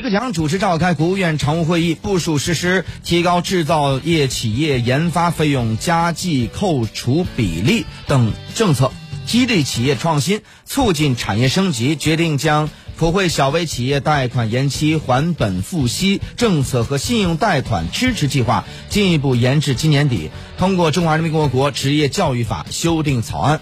李克强主持召开国务院常务会议部署实施提高制造业企业研发费用加计扣除比例等政策激励企业创新促进产业升级决定将普惠小微企业贷款延期还本付息政策和信用贷款支持计划进一步延至今年底。通过中华人民共和国职业教育法修订草案。